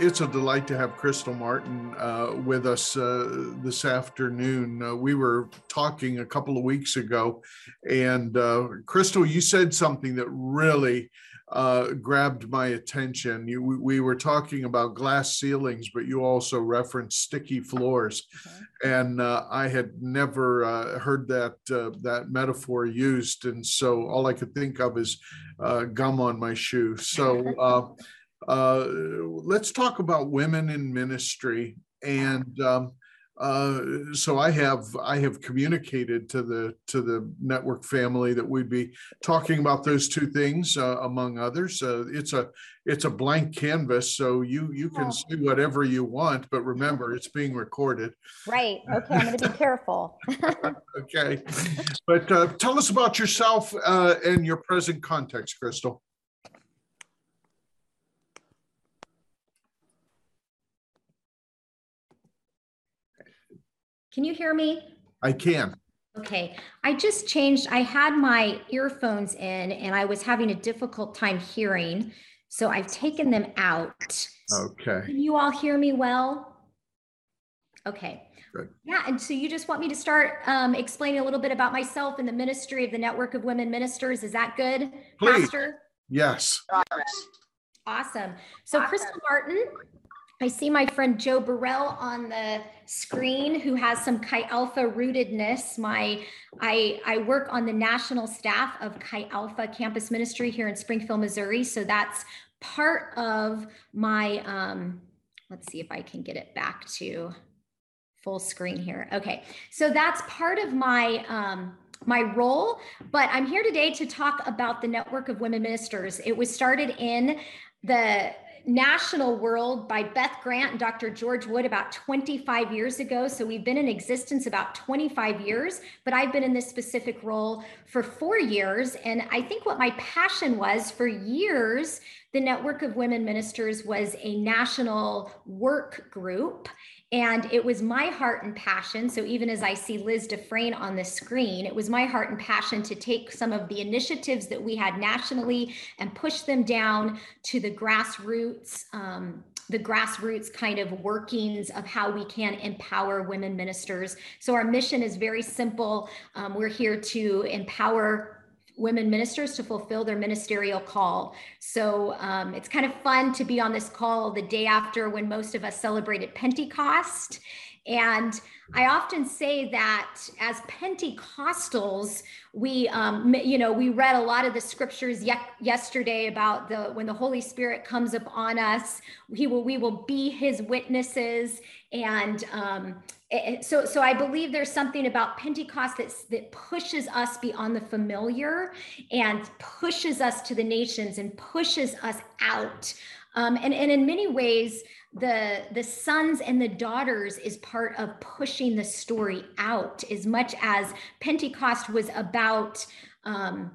it's a delight to have Crystal Martin uh, with us uh, this afternoon. Uh, we were talking a couple of weeks ago, and uh, Crystal, you said something that really uh, grabbed my attention. You, we, we, were talking about glass ceilings, but you also referenced sticky floors, okay. and uh, I had never uh, heard that uh, that metaphor used, and so all I could think of is uh, gum on my shoe. So uh, let's talk about women in ministry and. Um, uh, so I have I have communicated to the to the network family that we'd be talking about those two things uh, among others. Uh, it's a it's a blank canvas, so you you can say whatever you want, but remember it's being recorded. Right. Okay, I'm going to be careful. okay, but uh, tell us about yourself uh, and your present context, Crystal. Can you hear me? I can. Okay. I just changed. I had my earphones in and I was having a difficult time hearing. So I've taken them out. Okay. Can you all hear me well? Okay. Good. Yeah. And so you just want me to start um, explaining a little bit about myself and the ministry of the Network of Women Ministers. Is that good, Please. Pastor? Yes. Awesome. So, awesome. Crystal Martin I see my friend Joe Burrell on the screen who has some Chi Alpha rootedness. My I, I work on the national staff of Chi Alpha campus ministry here in Springfield, Missouri. So that's part of my um, let's see if I can get it back to full screen here. Okay, so that's part of my um, my role, but I'm here today to talk about the Network of Women Ministers. It was started in the national world by Beth Grant and Dr. George Wood about 25 years ago. So we've been in existence about 25 years, but I've been in this specific role for four years. And I think what my passion was for years, the Network of Women Ministers was a national work group. And it was my heart and passion. So even as I see Liz Dufresne on the screen, it was my heart and passion to take some of the initiatives that we had nationally and push them down to the grassroots. Um, the grassroots kind of workings of how we can empower women ministers. So, our mission is very simple. Um, we're here to empower women ministers to fulfill their ministerial call. So um, it's kind of fun to be on this call the day after when most of us celebrated Pentecost. And I often say that as Pentecostals, we, um, you know, we read a lot of the scriptures ye- yesterday about the when the Holy Spirit comes upon us, he will we will be His witnesses, and um, so so i believe there's something about pentecost that, that pushes us beyond the familiar and pushes us to the nations and pushes us out. Um, and, and in many ways the the sons and the daughters is part of pushing the story out as much as pentecost was about um,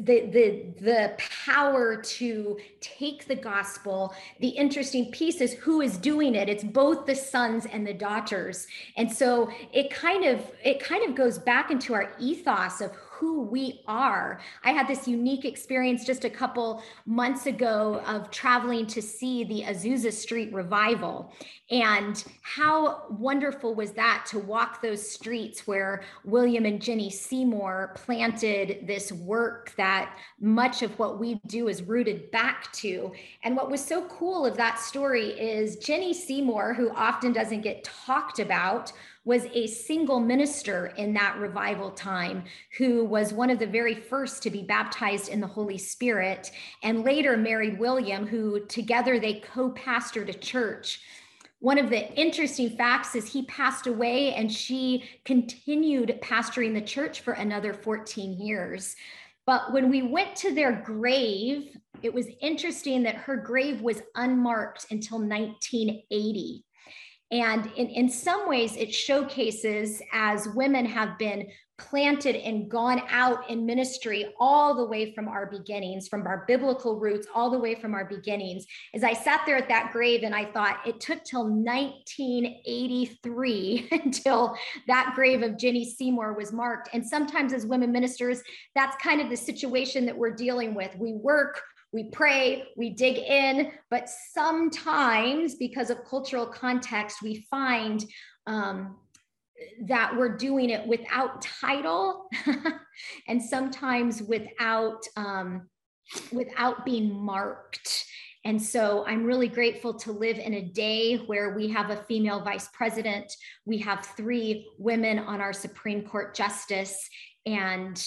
the the the power to take the gospel. The interesting piece is who is doing it. It's both the sons and the daughters, and so it kind of it kind of goes back into our ethos of who we are. I had this unique experience just a couple months ago of traveling to see the Azusa Street revival. And how wonderful was that to walk those streets where William and Jenny Seymour planted this work that much of what we do is rooted back to. And what was so cool of that story is Jenny Seymour, who often doesn't get talked about, was a single minister in that revival time who was one of the very first to be baptized in the Holy Spirit and later married William, who together they co pastored a church. One of the interesting facts is he passed away and she continued pastoring the church for another 14 years. But when we went to their grave, it was interesting that her grave was unmarked until 1980. And in, in some ways, it showcases as women have been planted and gone out in ministry all the way from our beginnings, from our biblical roots, all the way from our beginnings. As I sat there at that grave and I thought it took till 1983 until that grave of Jenny Seymour was marked. And sometimes as women ministers, that's kind of the situation that we're dealing with. We work we pray, we dig in, but sometimes because of cultural context, we find um, that we're doing it without title and sometimes without um, without being marked. And so I'm really grateful to live in a day where we have a female vice president, we have three women on our Supreme Court justice, and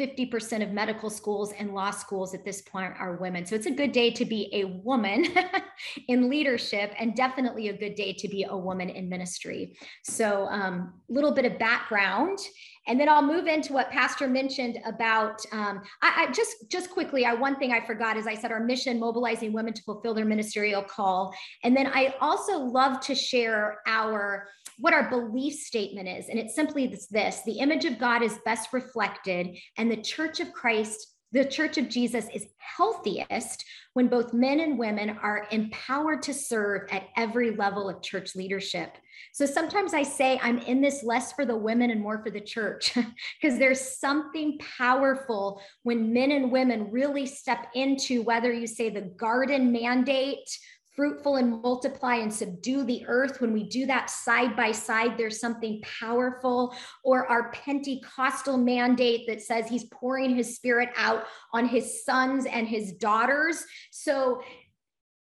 50% of medical schools and law schools at this point are women. So it's a good day to be a woman in leadership and definitely a good day to be a woman in ministry. So a um, little bit of background and then I'll move into what Pastor mentioned about. Um, I, I, just just quickly, I one thing I forgot is I said our mission, mobilizing women to fulfill their ministerial call. And then I also love to share our what our belief statement is, and it's simply this: this the image of God is best reflected, and the Church of Christ the Church of Jesus is healthiest when both men and women are empowered to serve at every level of church leadership. So sometimes I say I'm in this less for the women and more for the church because there's something powerful when men and women really step into whether you say the garden mandate fruitful and multiply and subdue the earth, when we do that side by side, there's something powerful. Or our Pentecostal mandate that says he's pouring his spirit out on his sons and his daughters. So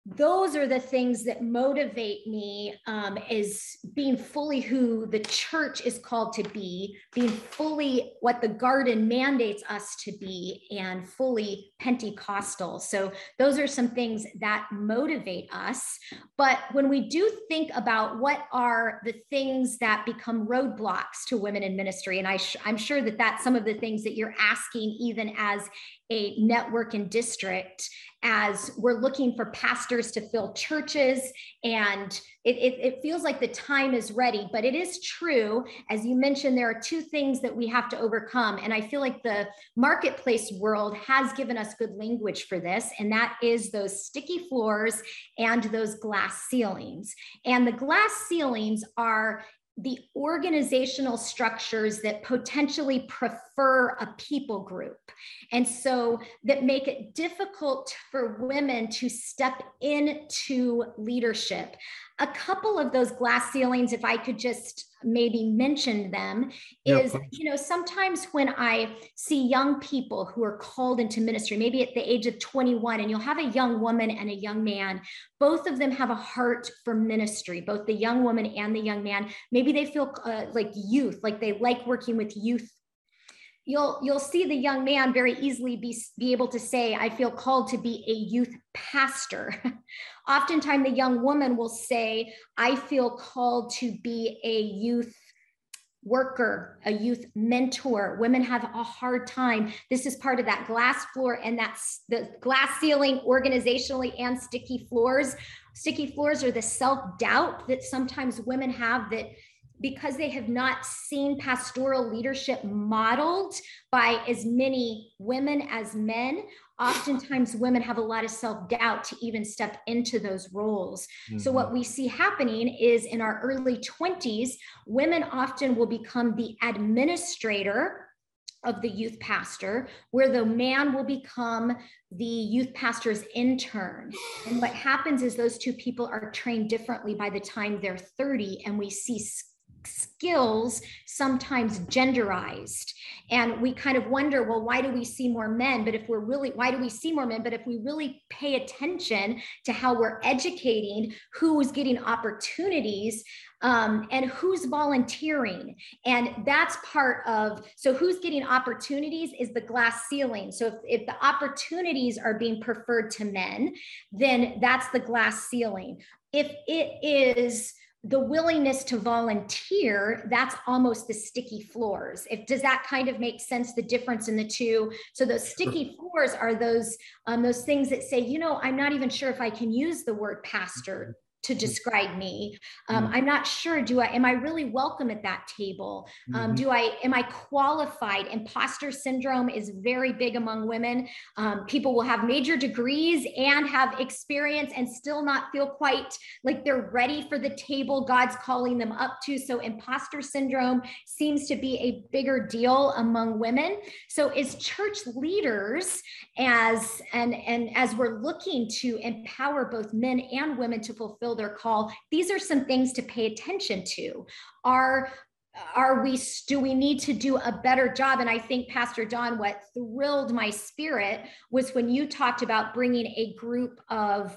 those are the things that motivate me um, is being fully who the church is called to be being fully what the garden mandates us to be and fully pentecostal. So those are some things that motivate us. But when we do think about what are the things that become roadblocks to women in ministry and I i'm sure that that's some of the things that you're asking even as a network and district as we're looking for pastors to fill churches and it, it, it, feels like the time is ready. But it is true as you mentioned there are two things that we have to overcome. And i feel like the marketplace world has given us good language for this and that is those sticky floors and those glass ceilings. And the glass ceilings are the organizational structures that potentially prefer a people group. And so that make it difficult for women to step into leadership a couple of those glass ceilings, if I could just maybe mention them, is yeah. you know, sometimes when I see young people who are called into ministry, maybe at the age of 21, and you'll have a young woman and a young man, both of them have a heart for ministry, both the young woman and the young man. Maybe they feel uh, like youth, like they like working with youth you'll you'll see the young man very easily be, be able to say i feel called to be a youth pastor. Oftentimes the young woman will say i feel called to be a youth worker a youth mentor. Women have a hard time. This is part of that glass floor and that's the glass ceiling organizationally and sticky floors. Sticky floors are the self-doubt that sometimes women have that because they have not seen pastoral leadership modeled by as many women as men oftentimes women have a lot of self-doubt to even step into those roles mm-hmm. so what we see happening is in our early 20s women often will become the administrator of the youth pastor, where the man will become the youth pastor's intern. And what happens is those two people are trained differently by the time they're 30, and we see skills sometimes genderized. And we kind of wonder well why do we see more men? But if we're really why do we see more men? But if we really pay attention to how we're educating who's getting opportunities um, and who's volunteering. And that's part of so who's getting opportunities is the glass ceiling. So if, if the opportunities are being preferred to men then that's the glass ceiling. If it is the willingness to volunteer that's almost the sticky floors. If does that kind of make sense the difference in the two? So those sticky floors are those um, those things that say you know i'm not even sure if i can use the word pastor to describe me. Um, mm-hmm. I'm not sure. Do I am I really welcome at that table? Um, mm-hmm. Do I am I qualified? Imposter syndrome is very big among women. Um, people will have major degrees and have experience and still not feel quite like they're ready for the table God's calling them up to. So imposter syndrome seems to be a bigger deal among women. So as church leaders, as and and as we're looking to empower both men and women to fulfill their call, these are some things to pay attention to. Are are we do we need to do a better job? And i think pastor don what thrilled my spirit was when you talked about bringing a group of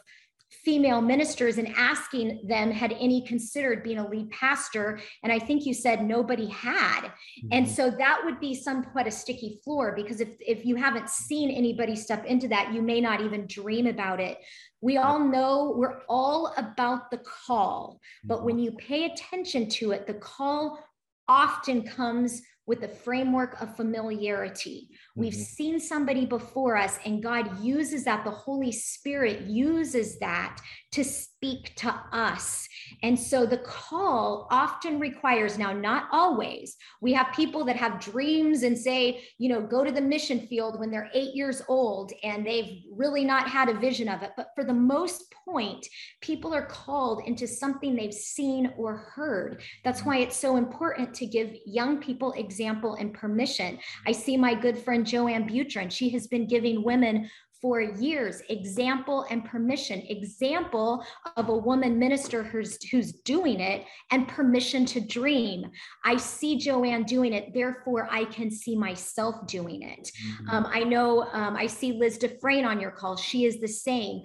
female ministers and asking them had any considered being a lead pastor? And i think you said nobody had. Mm-hmm. and so that would be somewhat a sticky floor because if if you haven't seen anybody step into that you may not even dream about it we all know we're all about the call but when mm-hmm. you pay attention to it the call often comes with the framework of familiarity. Mm-hmm. We've seen somebody before us, and God uses that, the Holy Spirit uses that to speak to us. And so the call often requires, now, not always, we have people that have dreams and say, you know, go to the mission field when they're eight years old and they've really not had a vision of it. But for the most point, people are called into something they've seen or heard. That's why it's so important to give young people example and permission. I see my good friend Joanne Butrin, she has been giving women for years example and permission example of a woman minister who's who's doing it and permission to dream. I see joanne doing it therefore i can see myself doing it. Mm-hmm. um, i know um, i see liz dufresne on your call. She is the same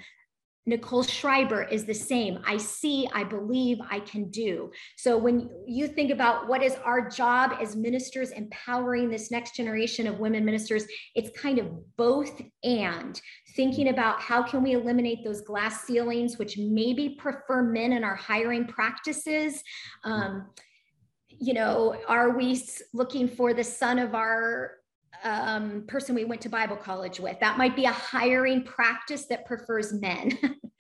Nicole Schreiber is the same. I see, I believe, I can do. So when you think about what is our job as ministers empowering this next generation of women ministers, it's kind of both and thinking about how can we eliminate those glass ceilings, which maybe prefer men in our hiring practices. Um, you know, are we looking for the son of our um, person we went to Bible college with. That might be a hiring practice that prefers men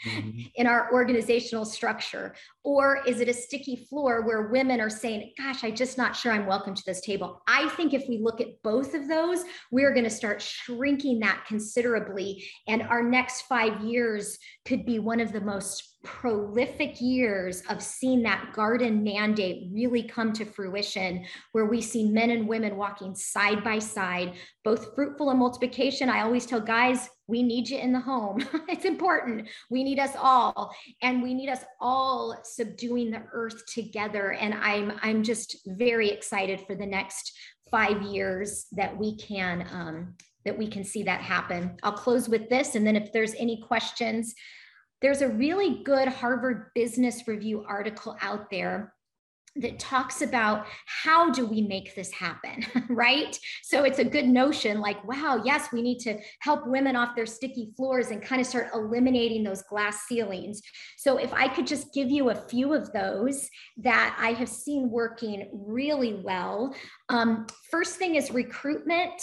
mm-hmm. in our organizational structure. Or is it a sticky floor where women are saying, Gosh, I'm just not sure I'm welcome to this table? I think if we look at both of those, we're going to start shrinking that considerably. And our next five years could be one of the most prolific years of seeing that garden mandate really come to fruition, where we see men and women walking side by side, both fruitful and multiplication. I always tell guys, we need you in the home. it's important. We need us all, and we need us all subduing the earth together. And I'm I'm just very excited for the next five years that we can um, that we can see that happen. I'll close with this, and then if there's any questions. There's a really good Harvard Business Review article out there that talks about how do we make this happen right? So it's a good notion like wow yes we need to help women off their sticky floors and kind of start eliminating those glass ceilings. So if i could just give you a few of those that i have seen working really well. Um, first thing is recruitment.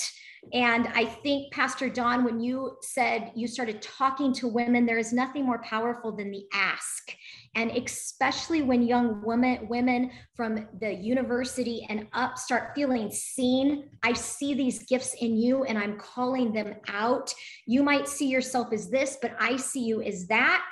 And I think, Pastor Don, when you said you started talking to women, there is nothing more powerful than the ask. And especially when young women, women from the university and up start feeling seen, I see these gifts in you and I'm calling them out. You might see yourself as this, but I see you as that.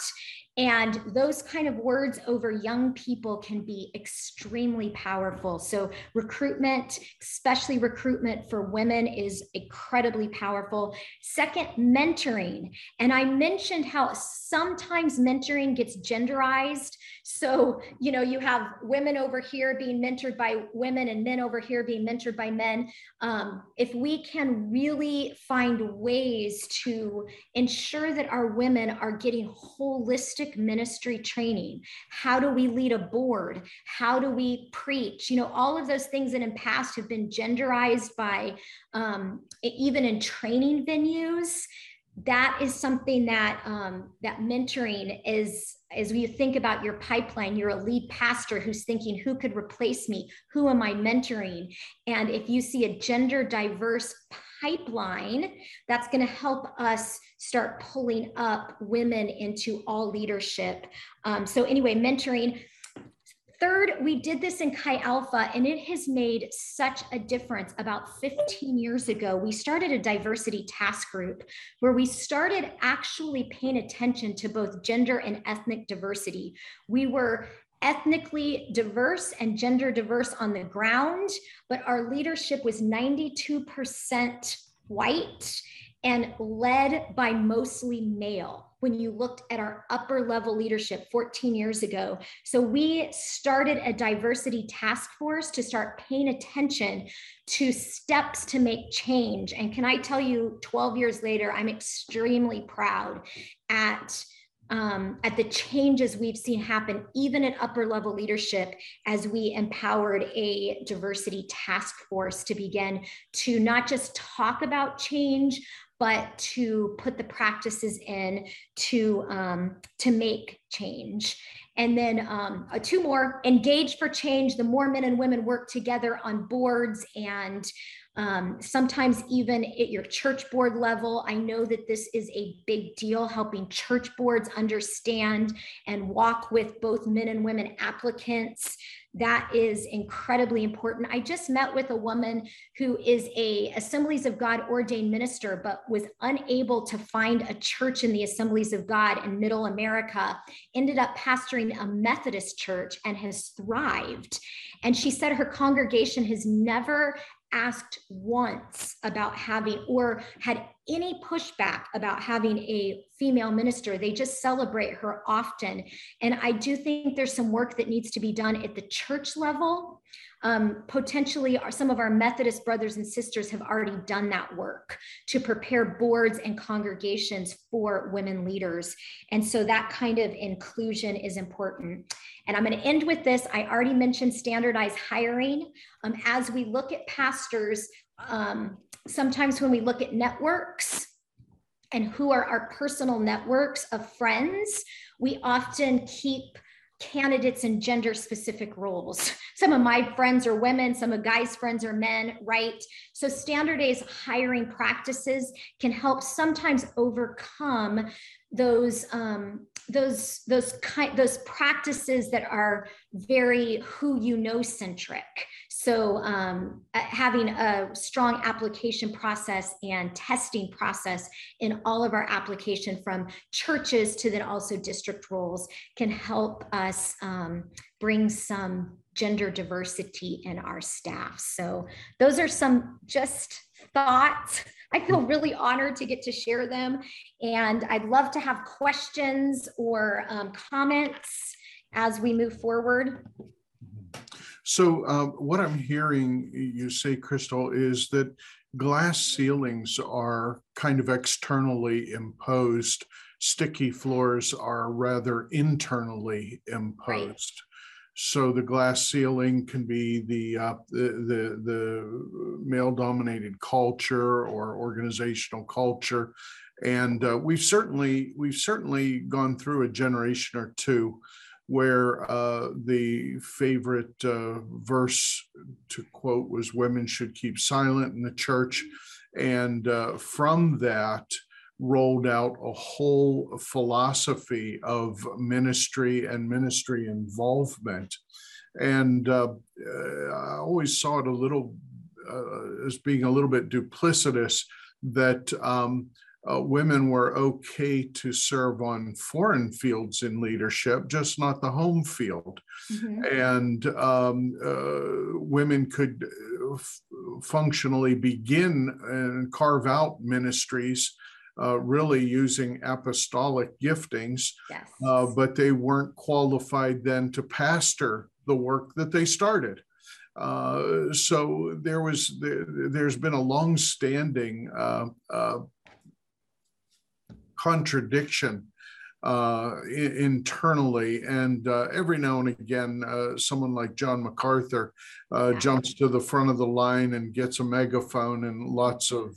And those kind of words over young people can be extremely powerful. So, recruitment, especially recruitment for women, is incredibly powerful. Second, mentoring. And I mentioned how sometimes mentoring gets genderized. So, you know, you have women over here being mentored by women and men over here being mentored by men. Um, if we can really find ways to ensure that our women are getting holistic ministry training? How do we lead a board? How do we preach? You know, all of those things that in past have been genderized by um, even in training venues. That is something that um, that mentoring is as you think about your pipeline, you're a lead pastor who's thinking, who could replace me? Who am I mentoring? And if you see a gender diverse pipeline that's going to help us start pulling up women into all leadership. Um, so, anyway, mentoring. Third, we did this in Chi Alpha, and it has made such a difference. About 15 years ago, we started a diversity task group where we started actually paying attention to both gender and ethnic diversity. We were ethnically diverse and gender diverse on the ground, but our leadership was 92% white and led by mostly male when you looked at our upper level leadership 14 years ago. So we started a diversity task force to start paying attention to steps to make change. And can I tell you, 12 years later, I'm extremely proud at um, at the changes we've seen happen, even at upper level leadership, as we empowered a diversity task force to begin to not just talk about change, but to put the practices in to um, to make change. And then um, uh, two more: engage for change. The more men and women work together on boards and um, sometimes even at your church board level. I know that this is a big deal, helping church boards understand and walk with both men and women applicants. That is incredibly important. I just met with a woman who is a Assemblies of God ordained minister, but was unable to find a church in the Assemblies of God in Middle America. Ended up pastoring a Methodist church and has thrived. And she said her congregation has never asked once about having or had any pushback about having a female minister. They just celebrate her often. And I do think there's some work that needs to be done at the church level. Um, potentially, our, some of our Methodist brothers and sisters have already done that work to prepare boards and congregations for women leaders. And so that kind of inclusion is important. And I'm going to end with this. I already mentioned standardized hiring. Um, as we look at pastors, um, sometimes when we look at networks and who are our personal networks of friends, we often keep candidates in gender specific roles. Some of my friends are women, some of guys' friends are men, right? So standardized hiring practices can help sometimes overcome those um, those those kind those practices that are very who you know centric so um, having a strong application process and testing process in all of our application from churches to then also district roles can help us um, bring some gender diversity in our staff so those are some just thoughts I feel really honored to get to share them. And I'd love to have questions or um, comments as we move forward. So, uh, what I'm hearing you say, Crystal, is that glass ceilings are kind of externally imposed, sticky floors are rather internally imposed. Right. So the glass ceiling can be the uh, the, the, the male dominated culture or organizational culture, and uh, we've certainly we've certainly gone through a generation or two where uh, the favorite uh, verse to quote was "Women should keep silent in the church," and uh, from that rolled out a whole philosophy of ministry and ministry involvement. And uh, I always saw it a little uh, as being a little bit duplicitous that um, uh, women were okay to serve on foreign fields in leadership, just not the home field. Mm-hmm. And um, uh, women could uh, f- functionally begin and carve out ministries uh, really using apostolic giftings, yes. uh, but they weren't qualified then to pastor the work that they started. Uh, so there was there, has been a long-standing uh, uh, contradiction uh, internally. And uh, every now and again, uh, someone like John MacArthur jumps to the front of the line and gets a megaphone and lots of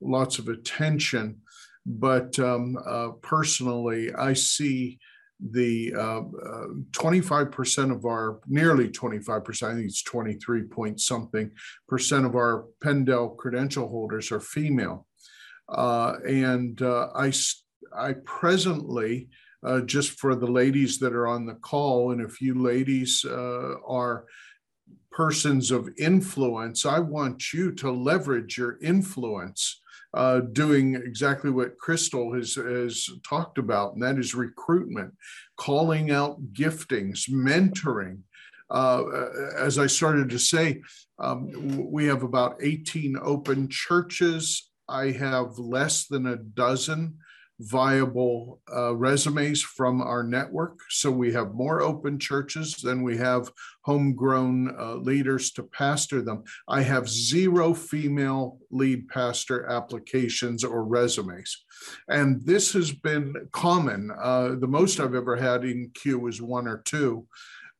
lots of attention. But um, uh, personally, I see the uh, uh, 25% of our, nearly 25%, I think it's 23 point something percent of our PennDel credential holders are female. Uh, and uh, I, I presently, uh, just for the ladies that are on the call, and if you ladies are persons of influence, I want you to leverage your influence uh, doing exactly what Crystal has, has talked about, and that is recruitment, calling out giftings, mentoring. Uh, as I started to say, um, we have about 18 open churches. I have less than a dozen viable uh, resumes from our network. So we have more open churches than we have homegrown uh, leaders to pastor them. I have zero female lead pastor applications or resumes. And this has been common. Uh, the most I've ever had in Q is one or two.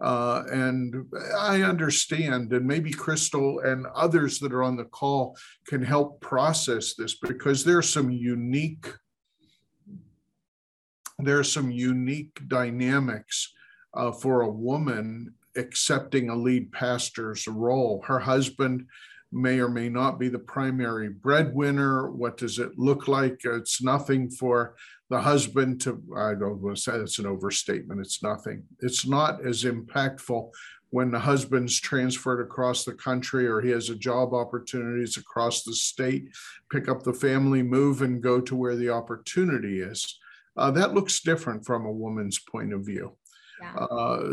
Uh, and I understand, and maybe Crystal and others that are on the call can help process this because there are some unique there are some unique dynamics uh, for a woman accepting a lead pastor's role. Her husband may or may not be the primary breadwinner. What does it look like? It's nothing for the husband to, I don't want to say it's an overstatement, it's nothing. It's not as impactful when the husband's transferred across the country or he has a job opportunities across the state, pick up the family, move and go to where the opportunity is uh, that looks different from a woman's point of view. Yeah. Uh,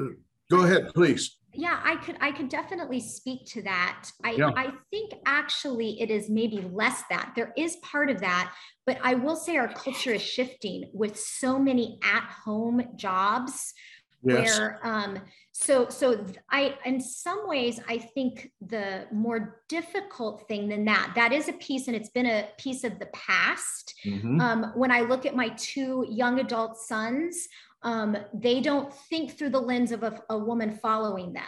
go ahead, please. Yeah, I could I could definitely speak to that. I, yeah. I think actually it is maybe less that. There is part of that, but I will say our culture is shifting with so many at-home jobs yes. where um so so i in some ways i think the more difficult thing than that that is a piece and it's been a piece of the past mm-hmm. um, when i look at my two young adult sons um, they don't think through the lens of a, a woman following them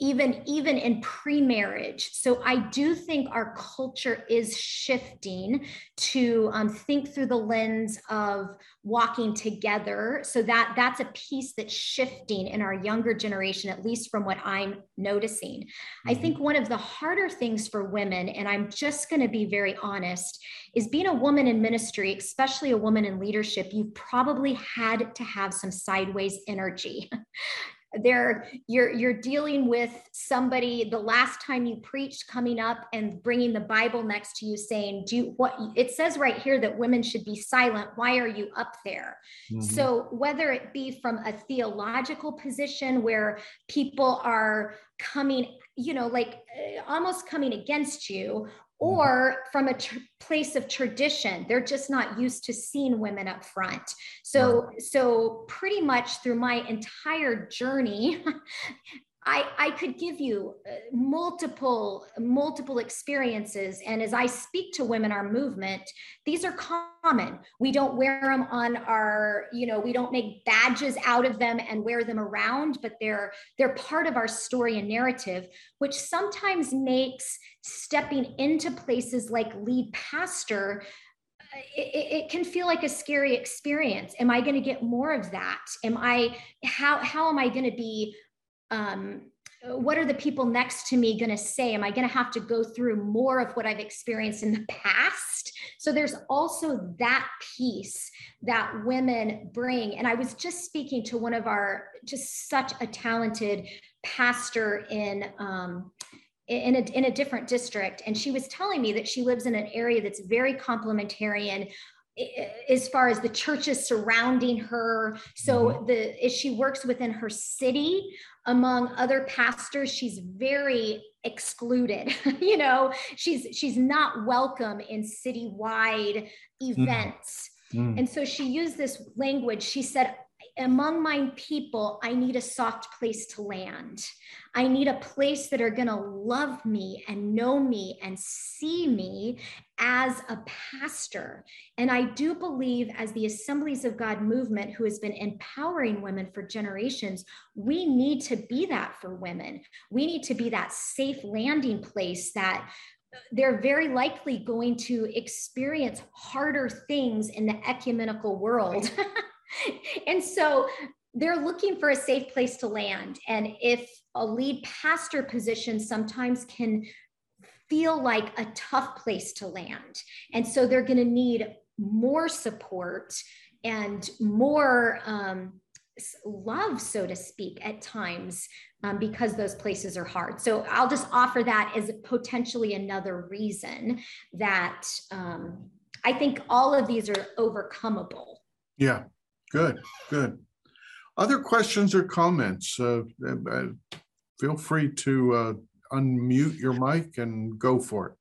even even in pre-marriage. So i do think our culture is shifting to um, think through the lens of walking together. So that that's a piece that's shifting in our younger generation at least from what i'm noticing. Mm-hmm. i think one of the harder things for women and i'm just going to be very honest is being a woman in ministry especially a woman in leadership you've probably had to have some sideways energy there you're you're dealing with somebody the last time you preached coming up and bringing the bible next to you saying do you, what it says right here that women should be silent why are you up there mm-hmm. so whether it be from a theological position where people are coming you know like uh, almost coming against you. Mm-hmm. or from a tr- place of tradition. They're just not used to seeing women up front. So right. so pretty much through my entire journey I, I could give you uh, multiple multiple experiences and as i speak to women our movement these are common. We don't wear them on our you know we don't make badges out of them and wear them around but they're they're part of our story and narrative which sometimes makes stepping into places like lead pastor uh, it, it, can feel like a scary experience. Am i going to get more of that? Am i how how am i going to be um, what are the people next to me going to say? Am I going to have to go through more of what I've experienced in the past? So there's also that piece that women bring. And I was just speaking to one of our just such a talented pastor in um, in a, in a different district and she was telling me that she lives in an area that's very complementarian as far as the churches surrounding her so mm-hmm. the she works within her city among other pastors she's very excluded you know she's she's not welcome in citywide mm. events mm. and so she used this language she said among my people, I need a soft place to land. I need a place that are going to love me and know me and see me as a pastor. And I do believe, as the Assemblies of God movement, who has been empowering women for generations, we need to be that for women. We need to be that safe landing place that they're very likely going to experience harder things in the ecumenical world. and so they're looking for a safe place to land. And if a lead pastor position sometimes can feel like a tough place to land. And so they're going to need more support and more um, love, so to speak, at times um, because those places are hard. So I'll just offer that as potentially another reason that um, I think all of these are overcomable. Yeah, good, good. Other questions or comments? Uh, uh, feel free to uh, unmute your mic and go for it.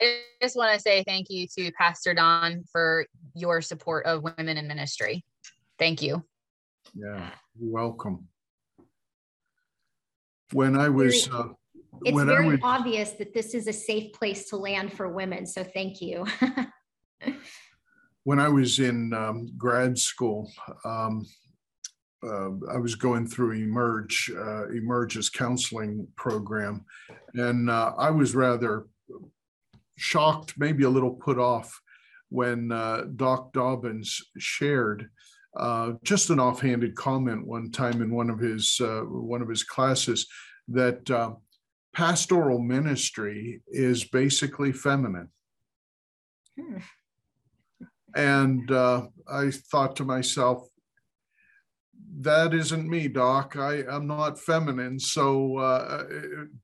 I just want to say thank you to Pastor Don for your support of women in ministry. Thank you. Yeah, you're welcome. When I was, uh, it's when very was, obvious that this is a safe place to land for women. So thank you. when I was in um, grad school, um, uh, I was going through Emerge, uh, Emerge's counseling program, and uh, I was rather shocked, maybe a little put off, when uh, Doc Dobbins shared uh, just an offhanded comment one time in one of his uh, one of his classes that pastoral ministry is basically feminine. Hmm. And I thought to myself, that isn't me, Doc. I, I'm not feminine. So, uh,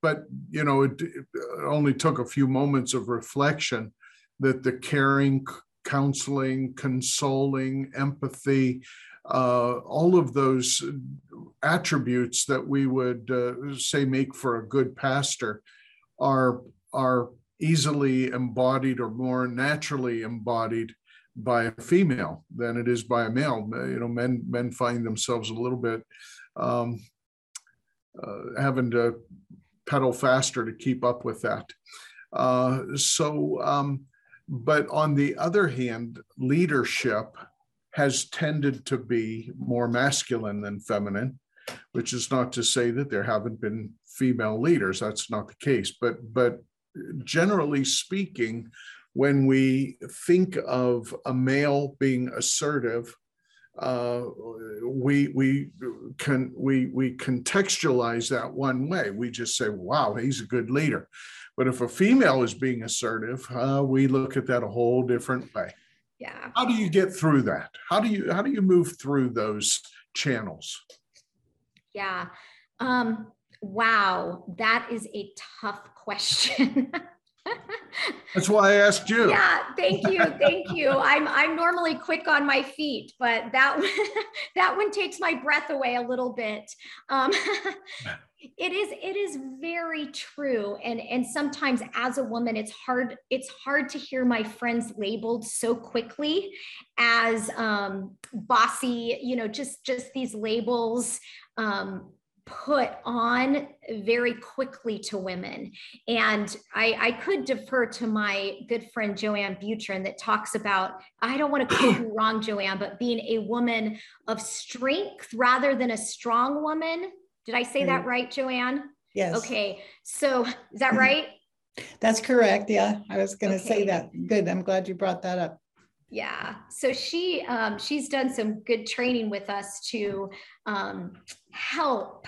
but, you know, it, it, only took a few moments of reflection that the caring, counseling, consoling, empathy, uh, all of those attributes that we would uh, say make for a good pastor are, are easily embodied or more naturally embodied by a female than it is by a male. You know, men men find themselves a little bit um, uh, having to pedal faster to keep up with that. Uh, so, um, but on the other hand, leadership has tended to be more masculine than feminine, which is not to say that there haven't been female leaders. That's not the case, but but generally speaking, when we think of a male being assertive, uh, we we can we we contextualize that one way. We just say, "Wow, he's a good leader." But if a female is being assertive, uh, we look at that a whole different way. Yeah. How do you get through that? How do you how do you move through those channels? Yeah. Um, wow, that is a tough question. That's why I asked you. Yeah, thank you, thank you. I'm I'm normally quick on my feet, but that one, that one takes my breath away a little bit. Um, it is it is very true, and and sometimes as a woman, it's hard it's hard to hear my friends labeled so quickly as um, bossy. You know, just just these labels. Um, put on very quickly to women. And I, I, could defer to my good friend Joanne Butrin that talks about, I don't want to quote you wrong, Joanne, but being a woman of strength rather than a strong woman. Did I say that right, Joanne? Yes. Okay. So is that right? That's correct. Yeah. I was going to okay. say that. Good. I'm glad you brought that up. Yeah. So she um, she's done some good training with us to um, help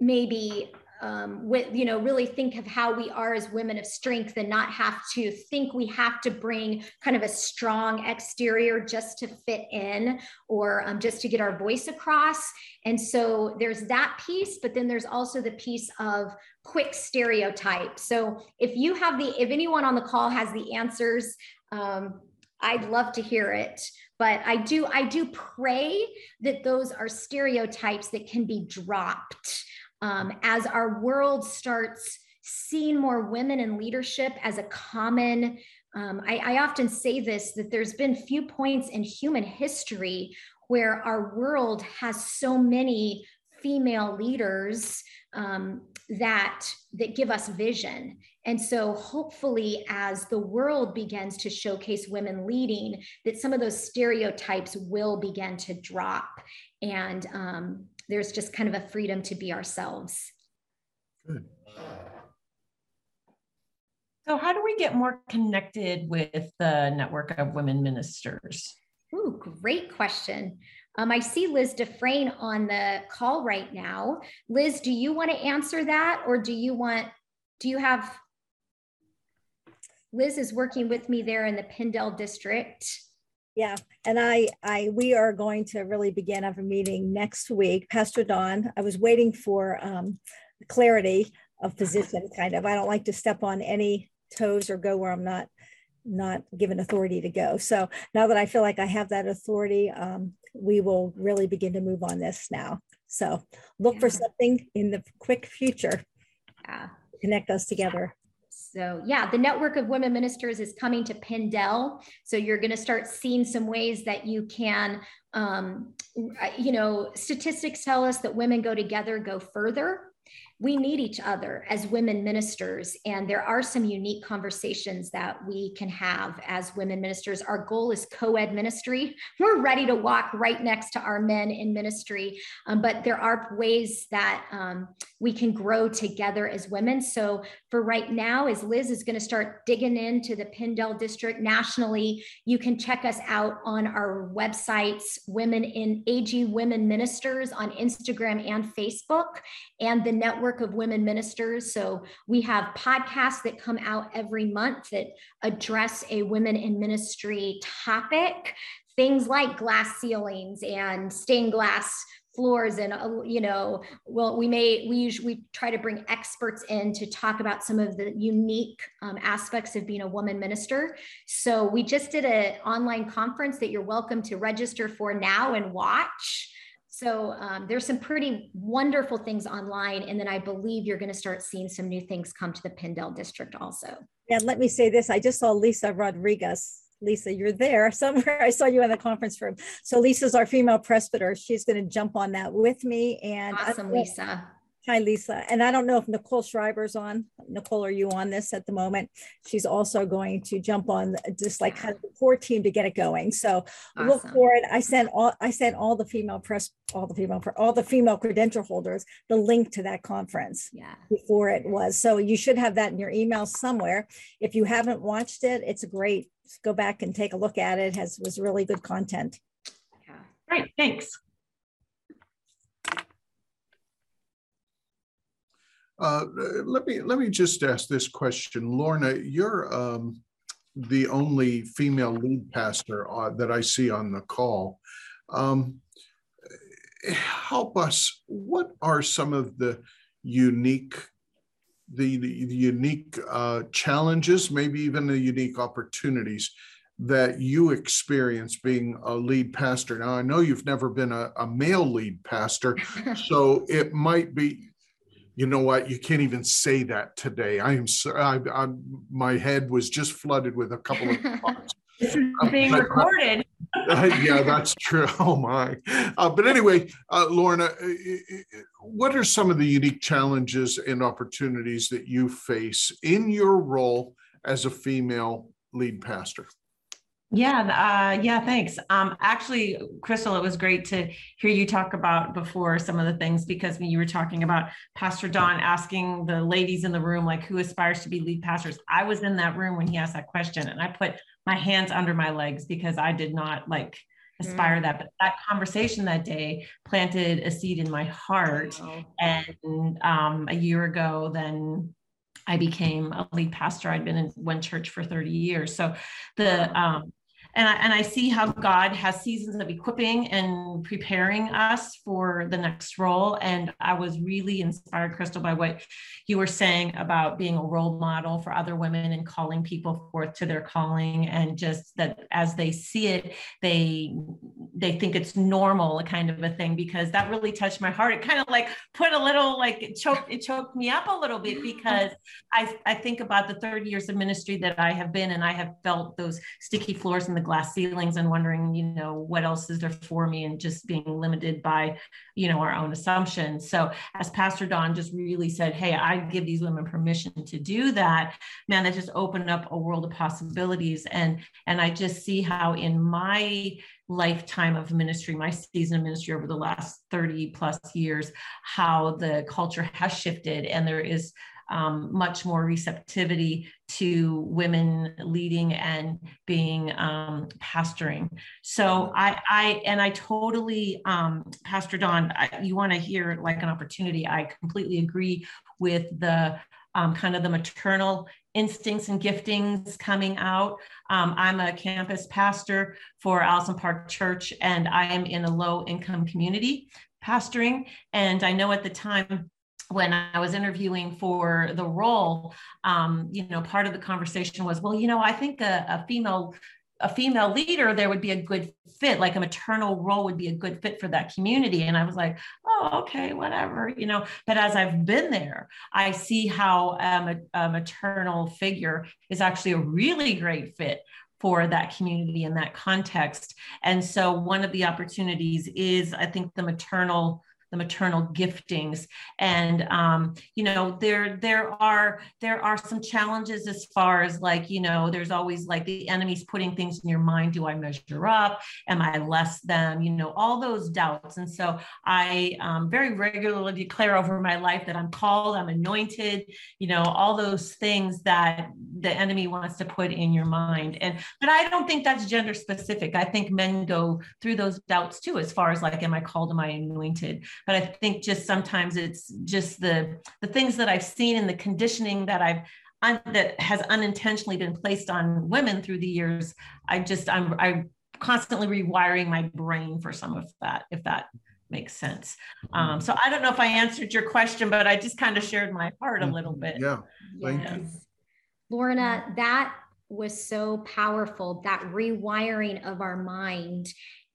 maybe um, with you know really think of how we are as women of strength and not have to think we have to bring kind of a strong exterior just to fit in or um, just to get our voice across. And so there's that piece but then there's also the piece of quick stereotype. So if you have the if anyone on the call has the answers um, i'd love to hear it. But i do i do pray that those are stereotypes that can be dropped um, as our world starts seeing more women in leadership as a common um, I, I often say this that there's been few points in human history where our world has so many female leaders um, that that give us vision. And so hopefully as the world begins to showcase women leading that some of those stereotypes will begin to drop. And um, there's just kind of a freedom to be ourselves. Good. So, how do we get more connected with the network of women ministers? Ooh, great question. Um, I see Liz Dufresne on the call right now. Liz, do you want to answer that or do you want, do you have, Liz is working with me there in the PennDel district. Yeah, and I, I, we are going to really begin our meeting next week. Pastor Don, I was waiting for um, clarity of position, kind of. I don't like to step on any toes or go where I'm not not given authority to go. So now that I feel like I have that authority, um, we will really begin to move on this now. So look yeah. for something in the quick future. Yeah. Connect us together. So yeah, the network of women ministers is coming to PennDel. So you're going to start seeing some ways that you can, um, you know, statistics tell us that women go together, go further. We need each other as women ministers and there are some unique conversations that we can have as women ministers. Our goal is co-ed ministry. We're ready to walk right next to our men in ministry um, but there are ways that um, we can grow together as women. So for right now as liz is going to start digging into the PennDel district nationally you can check us out on our websites women in ag women ministers on instagram and facebook and the network of women ministers. So we have podcasts that come out every month that address a women in ministry topic, things like glass ceilings and stained glass floors and uh, you know well we may we usually we try to bring experts in to talk about some of the unique um, aspects of being a woman minister so we just did an online conference that you're welcome to register for now and watch so um, there's some pretty wonderful things online. And then I believe you're going to start seeing some new things come to the PennDel district also. Yeah, let me say this. I just saw Lisa Rodriguez. Lisa, you're there somewhere. I saw you in the conference room. So Lisa's our female presbyter. She's going to jump on that with me. And awesome, Lisa. Hi, Lisa. And I don't know if Nicole Schreiber's on. Nicole, are you on this at the moment? She's also going to jump on just like kind of the core team to get it going. So awesome. look for it. I sent all I sent all the female press, all the female all the female credential holders the link to that conference yeah. before it was. So you should have that in your email somewhere. If you haven't watched it, it's a great go back and take a look at it. it has was really good content. Yeah. Great, thanks. Uh, let me let me just ask this question, Lorna. You're um, the only female lead pastor uh, that I see on the call. Um, help us. What are some of the unique the, the, the unique uh, challenges, maybe even the unique opportunities that you experience being a lead pastor. Now, I know you've never been a, a male lead pastor, so it might be you know what you can't even say that today. I am so I, I, my head was just flooded with a couple of thoughts. Being but, recorded uh, yeah that's true. Oh my. Uh, but anyway uh, lorna uh, uh, what are some of the unique challenges and opportunities that you face in your role as a female lead pastor yeah, uh, yeah, thanks. Um, actually, Crystal, it was great to hear you talk about before some of the things because when you were talking about Pastor Don asking the ladies in the room, like who aspires to be lead pastors, I was in that room when he asked that question and I put my hands under my legs because I did not like aspire mm. that. But that conversation that day planted a seed in my heart. And um, a year ago, then I became a lead pastor. I'd been in one church for 30 years. So the um, and I, and I see how God has seasons of equipping and preparing us for the next role. And I was really inspired, Crystal, by what you were saying about being a role model for other women and calling people forth to their calling, and just that as they see it, they they think it's normal, a kind of a thing. Because that really touched my heart. It kind of like put a little like it choked it choked me up a little bit because I I think about the 30 years of ministry that I have been, and I have felt those sticky floors and the glass ceilings and wondering, you know, what else is there for me and just being limited by, you know, our own assumptions. So as Pastor Don just really said, hey, I give these women permission to do that, man, that just opened up a world of possibilities. And and I just see how in my lifetime of ministry, my season of ministry over the last 30 plus years, how the culture has shifted and there is um, much more receptivity to women leading and being um, pastoring. So I, I, and I totally, um, Pastor Don, you want to hear like an opportunity. I completely agree with the um, kind of the maternal instincts and giftings coming out. Um, I'm a campus pastor for Allison Park Church, and I am in a low income community pastoring. And I know at the time when I was interviewing for the role, um, you know, part of the conversation was, well, you know, I think a, a female a female leader there would be a good fit like a maternal role would be a good fit for that community. And i was like oh okay whatever you know. But as i've been there i see how um, a, a maternal figure is actually a really great fit for that community in that context. And so one of the opportunities is i think the maternal the maternal giftings. And um, you know there there are there are some challenges as far as like you know there's always like the enemy's putting things in your mind. Do i measure up? Am i less than? You know all those doubts. And so i um, very regularly declare over my life that i'm called i'm anointed you know all those things that the enemy wants to put in your mind. And but i don't think that's gender specific. I think men go through those doubts too as far as like am i called? Am i anointed but i think just sometimes it's just the the things that i've seen and the conditioning that i've un, that has unintentionally been placed on women through the years i just i'm i'm constantly rewiring my brain for some of that if that makes sense. Um, so i don't know if i answered your question but i just kind of shared my heart a little bit. Yeah. Thank Yes. you Lorna, that was so powerful, that rewiring of our mind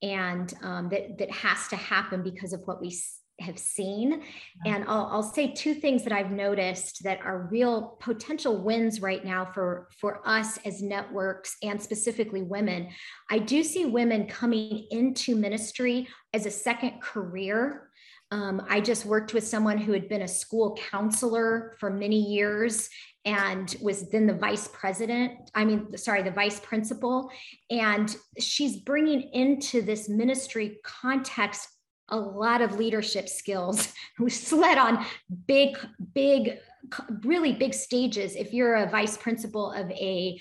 and um, that, that has to happen because of what we have seen. And I'll, I'll say two things that I've noticed that are real potential wins right now for, for us as networks and specifically women. I do see women coming into ministry as a second career. Um, I just worked with someone who had been a school counselor for many years and was then the vice president i mean sorry the vice principal. And she's bringing into this ministry context a lot of leadership skills who sled on big big really big stages. If you're a vice principal of a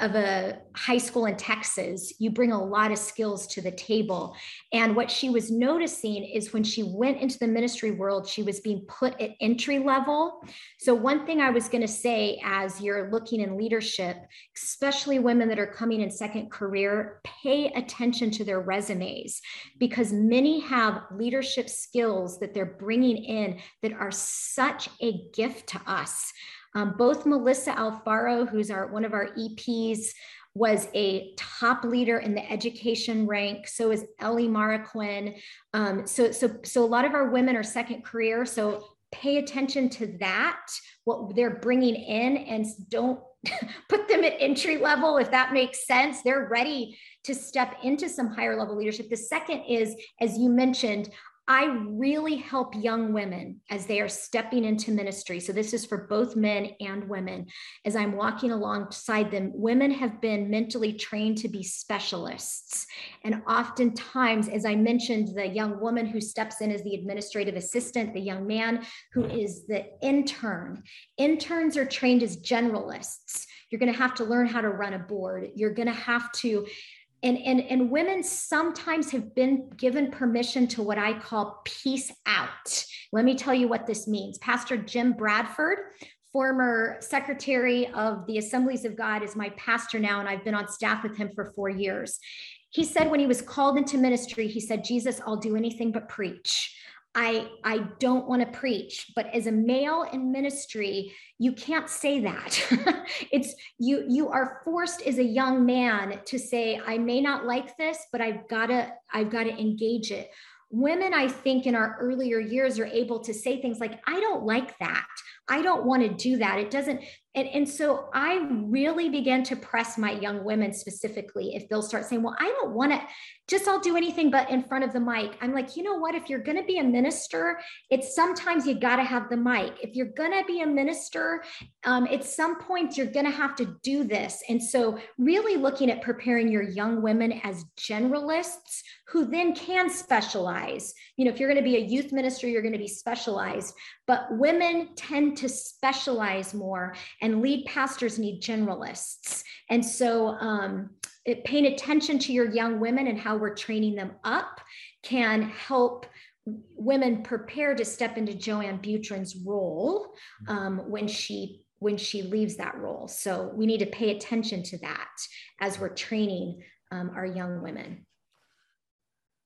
of a high school in Texas, you bring a lot of skills to the table. And what she was noticing is when she went into the ministry world, she was being put at entry level. So, one thing I was going to say as you're looking in leadership, especially women that are coming in second career, pay attention to their resumes because many have leadership skills that they're bringing in that are such a gift to us. Um, both Melissa Alfaro, who's our one of our EPs, was a top leader in the education rank. So is Ellie Maraquin. Um, so, so, so a lot of our women are second career. So pay attention to that, what they're bringing in, and don't put them at entry level if that makes sense. They're ready to step into some higher level leadership. The second is, as you mentioned, I really help young women as they are stepping into ministry. So, this is for both men and women. As I'm walking alongside them, women have been mentally trained to be specialists. And oftentimes, as I mentioned, the young woman who steps in as the administrative assistant, the young man who is the intern, interns are trained as generalists. You're going to have to learn how to run a board. You're going to have to and, and, and women sometimes have been given permission to what I call peace out. Let me tell you what this means. Pastor Jim Bradford, former secretary of the Assemblies of God, is my pastor now, and I've been on staff with him for four years. He said when he was called into ministry, he said, Jesus, I'll do anything but preach. I, I don't want to preach, but as a male in ministry, you can't say that. it's you you are forced as a young man to say, I may not like this, but I've gotta, I've got to engage it. Women, I think, in our earlier years are able to say things like, I don't like that. I don't want to do that. It doesn't. And, and so I really began to press my young women specifically if they'll start saying, Well, I don't want to just I'll do anything but in front of the mic. I'm like, you know what? If you're going to be a minister, it's sometimes you got to have the mic. If you're going to be a minister, um, at some point you're going to have to do this. And so, really looking at preparing your young women as generalists who then can specialize. You know, if you're going to be a youth minister, you're going to be specialized, but women tend to specialize more, and lead pastors need generalists. And so, um, it, paying attention to your young women and how we're training them up can help women prepare to step into Joanne Butrin's role um, when she when she leaves that role. So we need to pay attention to that as we're training um, our young women.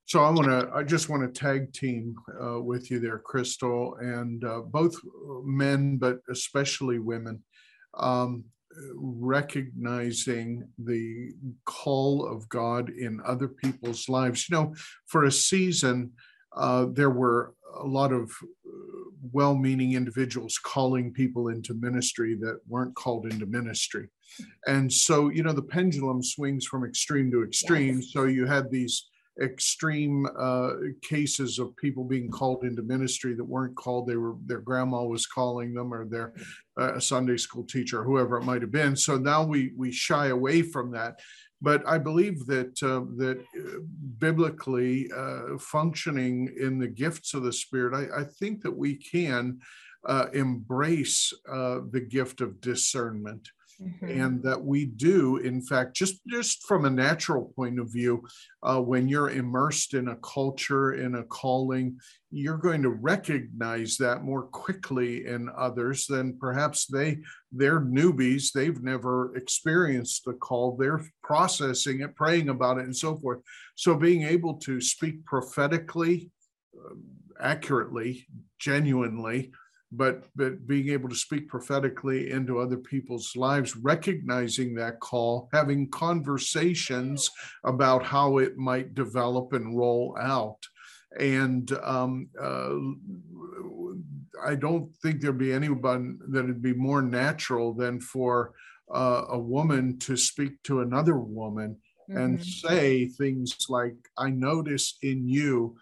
So I want to, I just want to tag team uh, with you there, Crystal, and uh, both men, but especially women, um, recognizing the call of God in other people's lives. You know, for a season, uh, there were a lot of well-meaning individuals calling people into ministry that weren't called into ministry and so you know the pendulum swings from extreme to extreme yes. so you had these extreme uh, cases of people being called into ministry that weren't called. They were their grandma was calling them or their uh, sunday school teacher whoever it might have been. So now we we shy away from that. But I believe that uh, that biblically uh, functioning in the gifts of the Spirit, I, I think that we can uh, embrace uh, the gift of discernment Mm-hmm. and that we do in fact just just from a natural point of view uh, when you're immersed in a culture in a calling you're going to recognize that more quickly in others than perhaps they they're newbies they've never experienced the call they're processing it praying about it and so forth so being able to speak prophetically uh, accurately genuinely but but being able to speak prophetically into other people's lives recognizing that call having conversations about how it might develop and roll out and um, uh, i don't think there'd be anyone that'd be more natural than for uh, a woman to speak to another woman mm-hmm. and say things like i notice in you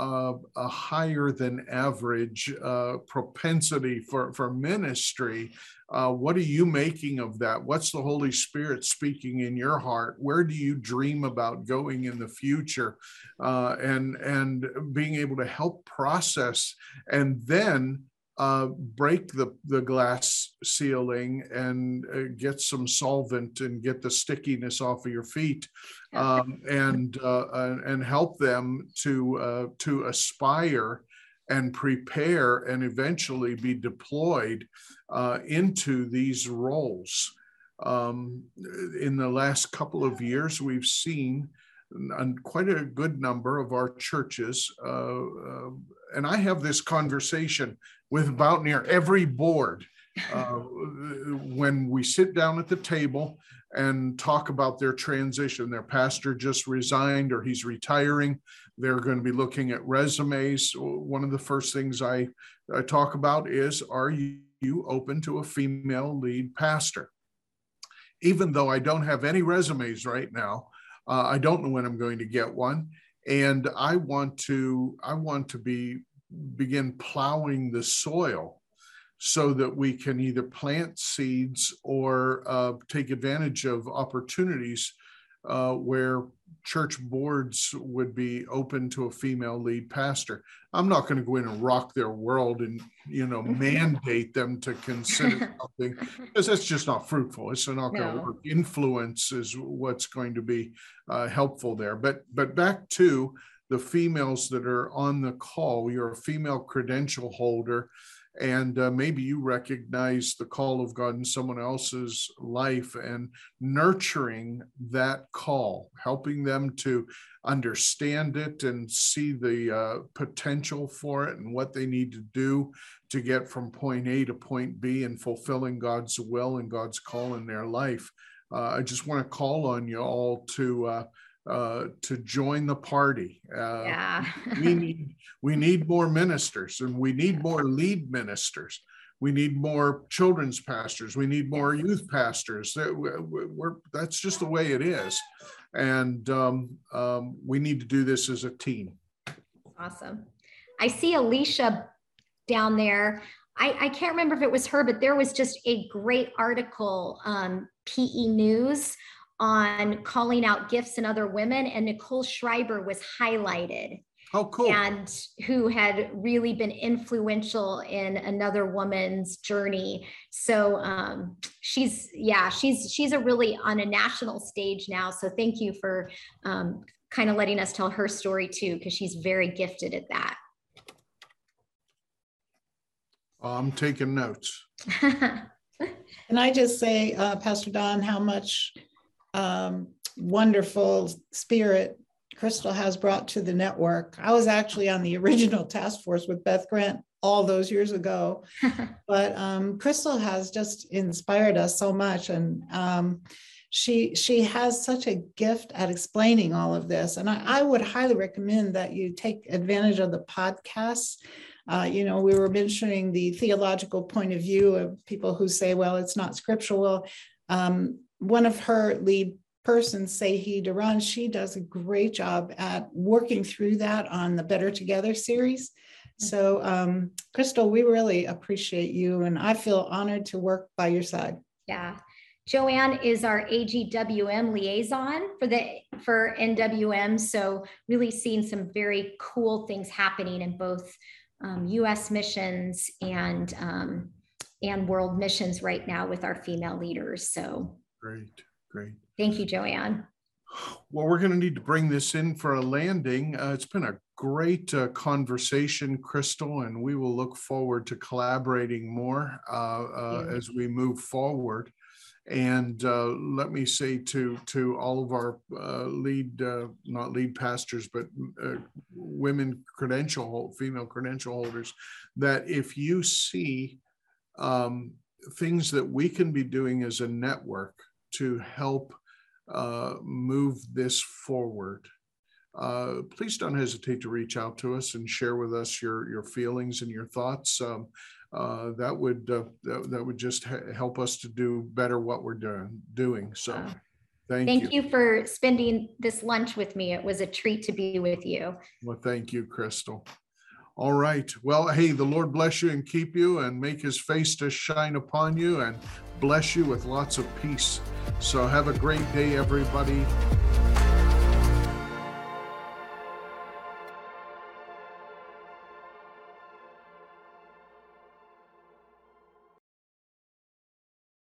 uh, a higher than average uh, propensity for, for ministry. Uh, what are you making of that? What's the Holy Spirit speaking in your heart? Where do you dream about going in the future? Uh, and and being able to help process and then uh, break the, the glass ceiling and uh, get some solvent and get the stickiness off of your feet um, and, uh, and help them to, uh, to aspire and prepare and eventually be deployed uh, into these roles. Um, in the last couple of years, we've seen quite a good number of our churches, uh, uh, and I have this conversation with about near every board uh, when we sit down at the table and talk about their transition. Their pastor just resigned or he's retiring. They're going to be looking at resumes. One of the first things I, I talk about is Are you open to a female lead pastor? Even though I don't have any resumes right now, uh, I don't know when I'm going to get one. And I want to I want to be begin plowing the soil so that we can either plant seeds or uh, take advantage of opportunities uh, where church boards would be open to a female lead pastor. I'm not going to go in and rock their world and you know mandate them to consider something because that's just not fruitful. It's not going to work. Influence is what's going to be uh, helpful there. But but back to the females that are on the call. You're a female credential holder, and uh, maybe you recognize the call of God in someone else's life and nurturing that call, helping them to understand it and see the uh, potential for it and what they need to do to get from point A to point B and fulfilling God's will and God's call in their life. Uh, I just want to call on you all to uh, to join the party. Uh, yeah. we need we need more ministers, and we need more lead ministers. We need more children's pastors. We need more youth pastors. We're, that's just the way it is, and um, um, we need to do this as a team. Awesome. I see Alicia down there. I, I, can't remember if it was her, but there was just a great article, um, PE News on calling out gifts in other women, and Nicole Schreiber was highlighted. Oh, cool. And who had really been influential in another woman's journey. So um, she's, yeah, she's she's a really on a national stage now. So thank you for um, kind of letting us tell her story too, because she's very gifted at that. I'm taking notes. Can I just say, uh, Pastor Don, how much um, wonderful spirit Crystal has brought to the network. I was actually on the original task force with Beth Grant all those years ago, but um, Crystal has just inspired us so much, and um, she she has such a gift at explaining all of this. And I, I would highly recommend that you take advantage of the podcasts. Uh, you know, we were mentioning the theological point of view of people who say, well, it's not scriptural. Well, um, one of her lead person, Sehi Duran, she does a great job at working through that on the Better Together series. Mm-hmm. So, um, Crystal, we really appreciate you, and I feel honored to work by your side. Yeah. Joanne is our AGWM liaison for the for NWM. So really seeing some very cool things happening in both um, U.S. missions and um, and world missions right now with our female leaders. So great, great. Thank you, Joanne. Well, we're going to need to bring this in for a landing. Uh, it's been a great uh, conversation, Crystal, and we will look forward to collaborating more uh, uh as we move forward. And uh, let me say to to all of our uh, lead, not lead pastors, but women credential, female credential holders, that if you see um, things that we can be doing as a network to help uh, move this forward, uh, please don't hesitate to reach out to us and share with us your your feelings and your thoughts. Um, uh, that would uh, that, that, would just ha- help us to do better what we're doing. Doing so. Thank, thank you. you for spending this lunch with me. It was a treat to be with you. Well, thank you, Crystal. All right. Well, hey, the Lord bless you and keep you and make his face to shine upon you and bless you with lots of peace. So have a great day, everybody.